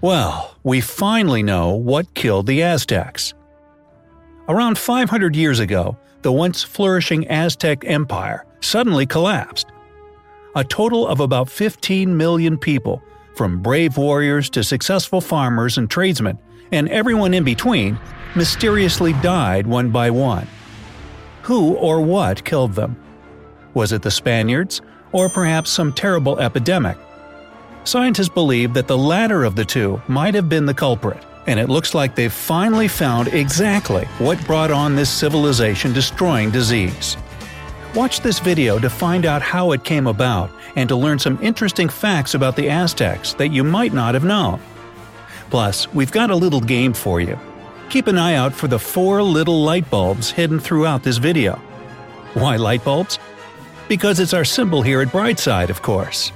Well, we finally know what killed the Aztecs. Around 500 years ago, the once flourishing Aztec Empire suddenly collapsed. A total of about 15 million people, from brave warriors to successful farmers and tradesmen, and everyone in between, mysteriously died one by one. Who or what killed them? Was it the Spaniards, or perhaps some terrible epidemic? Scientists believe that the latter of the two might have been the culprit, and it looks like they've finally found exactly what brought on this civilization destroying disease. Watch this video to find out how it came about and to learn some interesting facts about the Aztecs that you might not have known. Plus, we've got a little game for you. Keep an eye out for the four little light bulbs hidden throughout this video. Why light bulbs? Because it's our symbol here at Brightside, of course.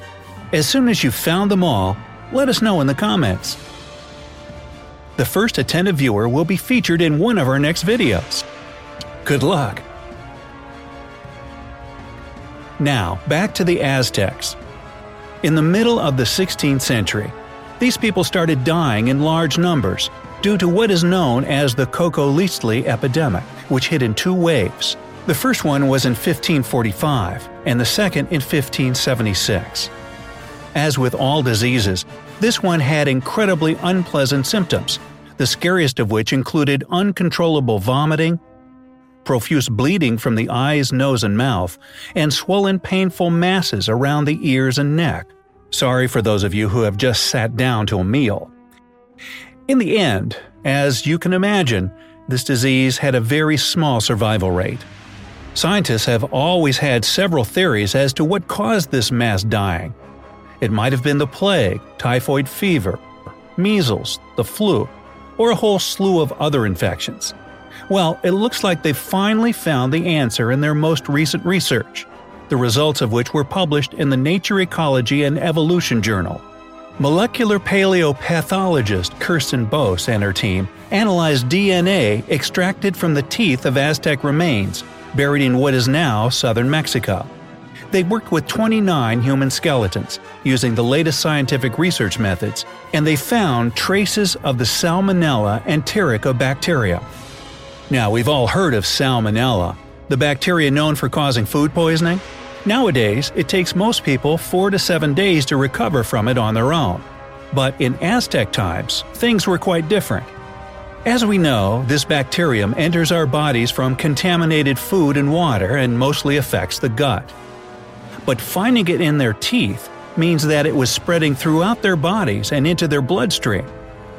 As soon as you've found them all, let us know in the comments. The first attentive viewer will be featured in one of our next videos. Good luck! Now, back to the Aztecs. In the middle of the 16th century, these people started dying in large numbers due to what is known as the Cocoliztli epidemic, which hit in two waves. The first one was in 1545, and the second in 1576. As with all diseases, this one had incredibly unpleasant symptoms, the scariest of which included uncontrollable vomiting, profuse bleeding from the eyes, nose, and mouth, and swollen painful masses around the ears and neck. Sorry for those of you who have just sat down to a meal. In the end, as you can imagine, this disease had a very small survival rate. Scientists have always had several theories as to what caused this mass dying. It might have been the plague, typhoid fever, measles, the flu, or a whole slew of other infections. Well, it looks like they finally found the answer in their most recent research, the results of which were published in the Nature Ecology and Evolution Journal. Molecular paleopathologist Kirsten Bos and her team analyzed DNA extracted from the teeth of Aztec remains buried in what is now southern Mexico. They worked with 29 human skeletons, using the latest scientific research methods, and they found traces of the Salmonella enterococci. Now, we've all heard of Salmonella, the bacteria known for causing food poisoning. Nowadays, it takes most people 4 to 7 days to recover from it on their own. But in Aztec times, things were quite different. As we know, this bacterium enters our bodies from contaminated food and water and mostly affects the gut but finding it in their teeth means that it was spreading throughout their bodies and into their bloodstream.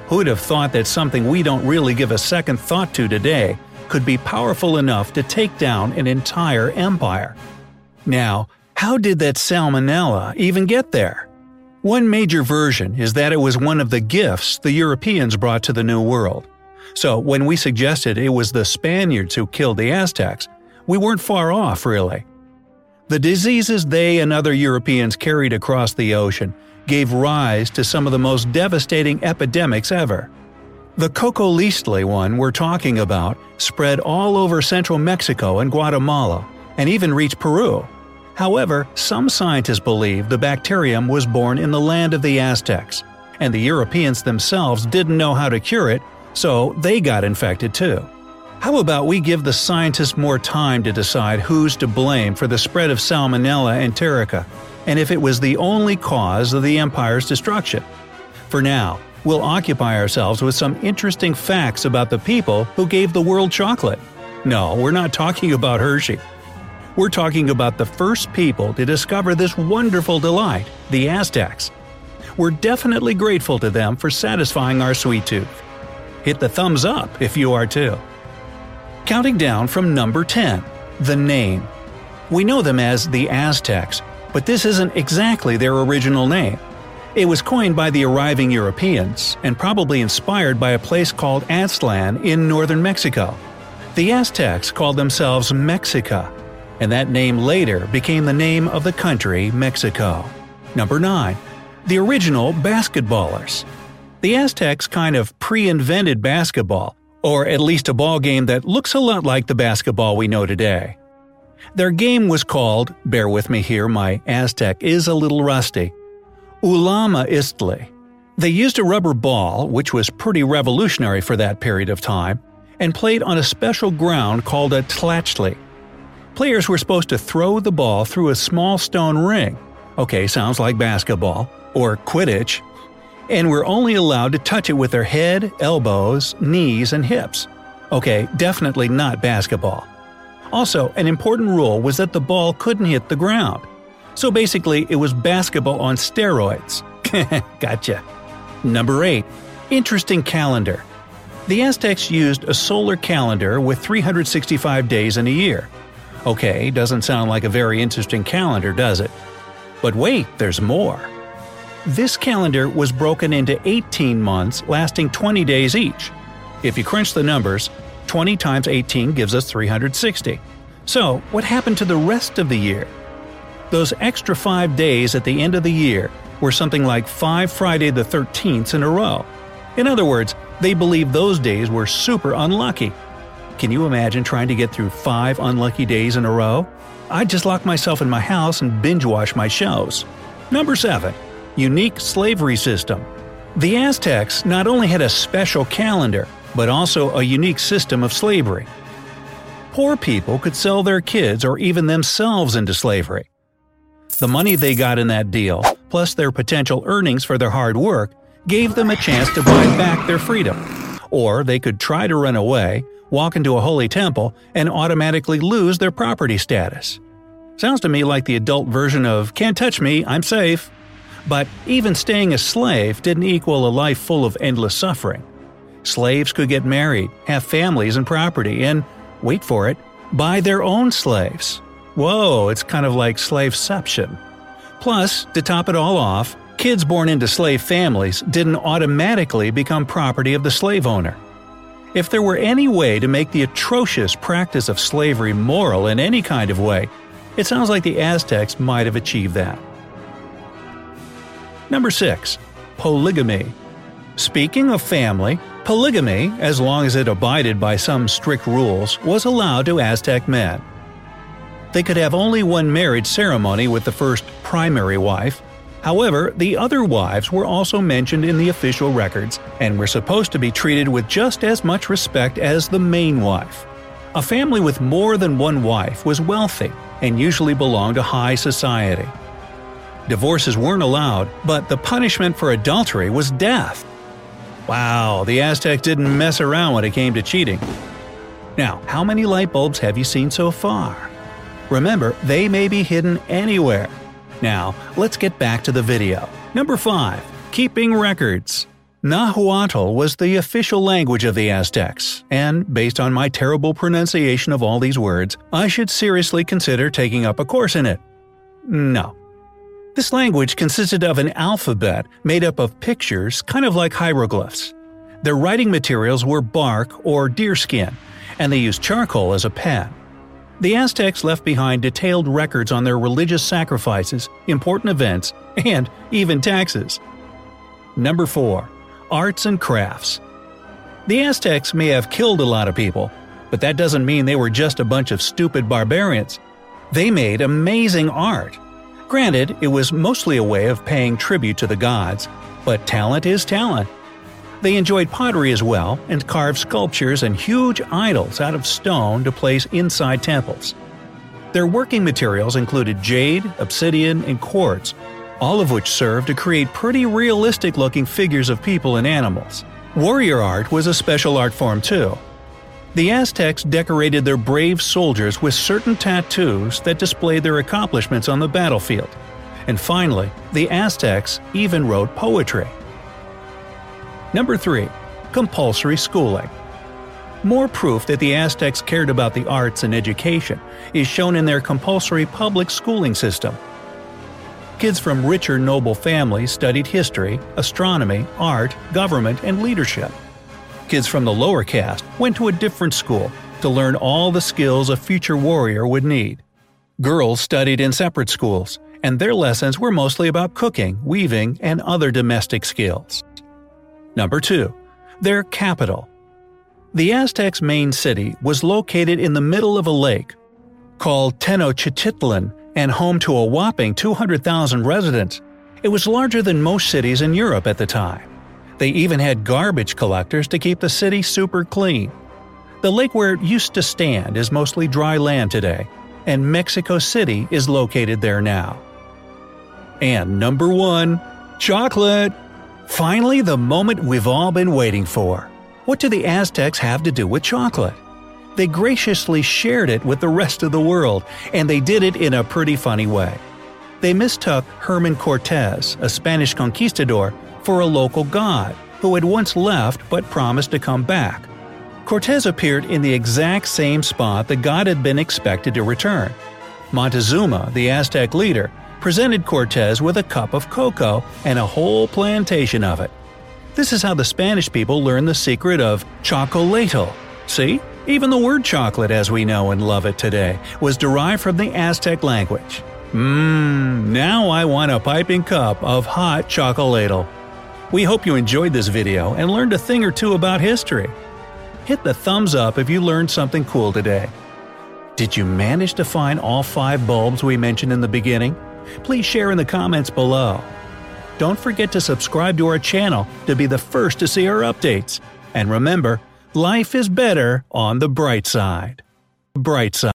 Who'd have thought that something we don't really give a second thought to today could be powerful enough to take down an entire empire? Now, how did that salmonella even get there? One major version is that it was one of the gifts the Europeans brought to the New World. So, when we suggested it was the Spaniards who killed the Aztecs, we weren't far off, really. The diseases they and other Europeans carried across the ocean gave rise to some of the most devastating epidemics ever. The Cocoliztli one we're talking about spread all over central Mexico and Guatemala, and even reached Peru. However, some scientists believe the bacterium was born in the land of the Aztecs, and the Europeans themselves didn't know how to cure it, so they got infected too. How about we give the scientists more time to decide who's to blame for the spread of Salmonella enterica, and if it was the only cause of the empire's destruction? For now, we'll occupy ourselves with some interesting facts about the people who gave the world chocolate. No, we're not talking about Hershey. We're talking about the first people to discover this wonderful delight, the Aztecs. We're definitely grateful to them for satisfying our sweet tooth. Hit the thumbs up if you are too. Counting down from number 10, the name. We know them as the Aztecs, but this isn't exactly their original name. It was coined by the arriving Europeans and probably inspired by a place called Aztlan in northern Mexico. The Aztecs called themselves Mexica, and that name later became the name of the country Mexico. Number 9. The original basketballers. The Aztecs kind of pre invented basketball, or at least a ball game that looks a lot like the basketball we know today. Their game was called, bear with me here, my Aztec is a little rusty, Ulama Istli. They used a rubber ball, which was pretty revolutionary for that period of time, and played on a special ground called a tlachtli. Players were supposed to throw the ball through a small stone ring. Okay, sounds like basketball, or Quidditch, and were only allowed to touch it with their head, elbows, knees, and hips. Okay, definitely not basketball. Also, an important rule was that the ball couldn't hit the ground. So basically, it was basketball on steroids. gotcha. Number 8. Interesting calendar. The Aztecs used a solar calendar with 365 days in a year. Okay, doesn't sound like a very interesting calendar, does it? But wait, there's more. This calendar was broken into 18 months lasting 20 days each. If you crunch the numbers, 20 times 18 gives us 360. So, what happened to the rest of the year? Those extra five days at the end of the year were something like five Friday the 13th in a row. In other words, they believed those days were super unlucky. Can you imagine trying to get through five unlucky days in a row? I'd just lock myself in my house and binge watch my shows. Number 7 unique slavery system. The Aztecs not only had a special calendar, but also a unique system of slavery. Poor people could sell their kids or even themselves into slavery. The money they got in that deal, plus their potential earnings for their hard work, gave them a chance to buy back their freedom. Or they could try to run away, walk into a holy temple, and automatically lose their property status. Sounds to me like the adult version of Can't Touch Me, I'm Safe. But even staying a slave didn't equal a life full of endless suffering. Slaves could get married, have families and property, and, wait for it, buy their own slaves. Whoa, it's kind of like slaveception. Plus, to top it all off, kids born into slave families didn't automatically become property of the slave owner. If there were any way to make the atrocious practice of slavery moral in any kind of way, it sounds like the Aztecs might have achieved that. Number 6. Polygamy. Speaking of family, polygamy, as long as it abided by some strict rules, was allowed to Aztec men. They could have only one marriage ceremony with the first primary wife. However, the other wives were also mentioned in the official records and were supposed to be treated with just as much respect as the main wife. A family with more than one wife was wealthy and usually belonged to high society. Divorces weren't allowed, but the punishment for adultery was death. Wow, the Aztecs didn't mess around when it came to cheating. Now, how many light bulbs have you seen so far? Remember, they may be hidden anywhere. Now, let's get back to the video. Number 5. Keeping Records Nahuatl was the official language of the Aztecs, and based on my terrible pronunciation of all these words, I should seriously consider taking up a course in it. No, this language consisted of an alphabet made up of pictures, kind of like hieroglyphs. Their writing materials were bark or deerskin, and they used charcoal as a pen. The Aztecs left behind detailed records on their religious sacrifices, important events, and even taxes. Number 4. Arts and Crafts The Aztecs may have killed a lot of people, but that doesn't mean they were just a bunch of stupid barbarians. They made amazing art. Granted, it was mostly a way of paying tribute to the gods, but talent is talent. They enjoyed pottery as well and carved sculptures and huge idols out of stone to place inside temples. Their working materials included jade, obsidian, and quartz, all of which served to create pretty realistic looking figures of people and animals. Warrior art was a special art form too. The Aztecs decorated their brave soldiers with certain tattoos that displayed their accomplishments on the battlefield. And finally, the Aztecs even wrote poetry. Number 3. Compulsory schooling. More proof that the Aztecs cared about the arts and education is shown in their compulsory public schooling system. Kids from richer noble families studied history, astronomy, art, government, and leadership. Kids from the lower caste went to a different school to learn all the skills a future warrior would need. Girls studied in separate schools, and their lessons were mostly about cooking, weaving, and other domestic skills. Number 2. Their capital. The Aztecs' main city was located in the middle of a lake called Tenochtitlan and home to a whopping 200,000 residents. It was larger than most cities in Europe at the time. They even had garbage collectors to keep the city super clean. The lake where it used to stand is mostly dry land today, and Mexico City is located there now. And number one, chocolate! Finally, the moment we've all been waiting for. What do the Aztecs have to do with chocolate? They graciously shared it with the rest of the world, and they did it in a pretty funny way. They mistook Hernan Cortez, a Spanish conquistador, for a local god who had once left but promised to come back. Cortez appeared in the exact same spot the god had been expected to return. Montezuma, the Aztec leader, presented Cortez with a cup of cocoa and a whole plantation of it. This is how the Spanish people learned the secret of chocolatl. See? Even the word chocolate as we know and love it today was derived from the Aztec language. Mmm, now I want a piping cup of hot chocolatl. We hope you enjoyed this video and learned a thing or two about history. Hit the thumbs up if you learned something cool today. Did you manage to find all five bulbs we mentioned in the beginning? Please share in the comments below. Don't forget to subscribe to our channel to be the first to see our updates. And remember, life is better on the bright side. Bright side.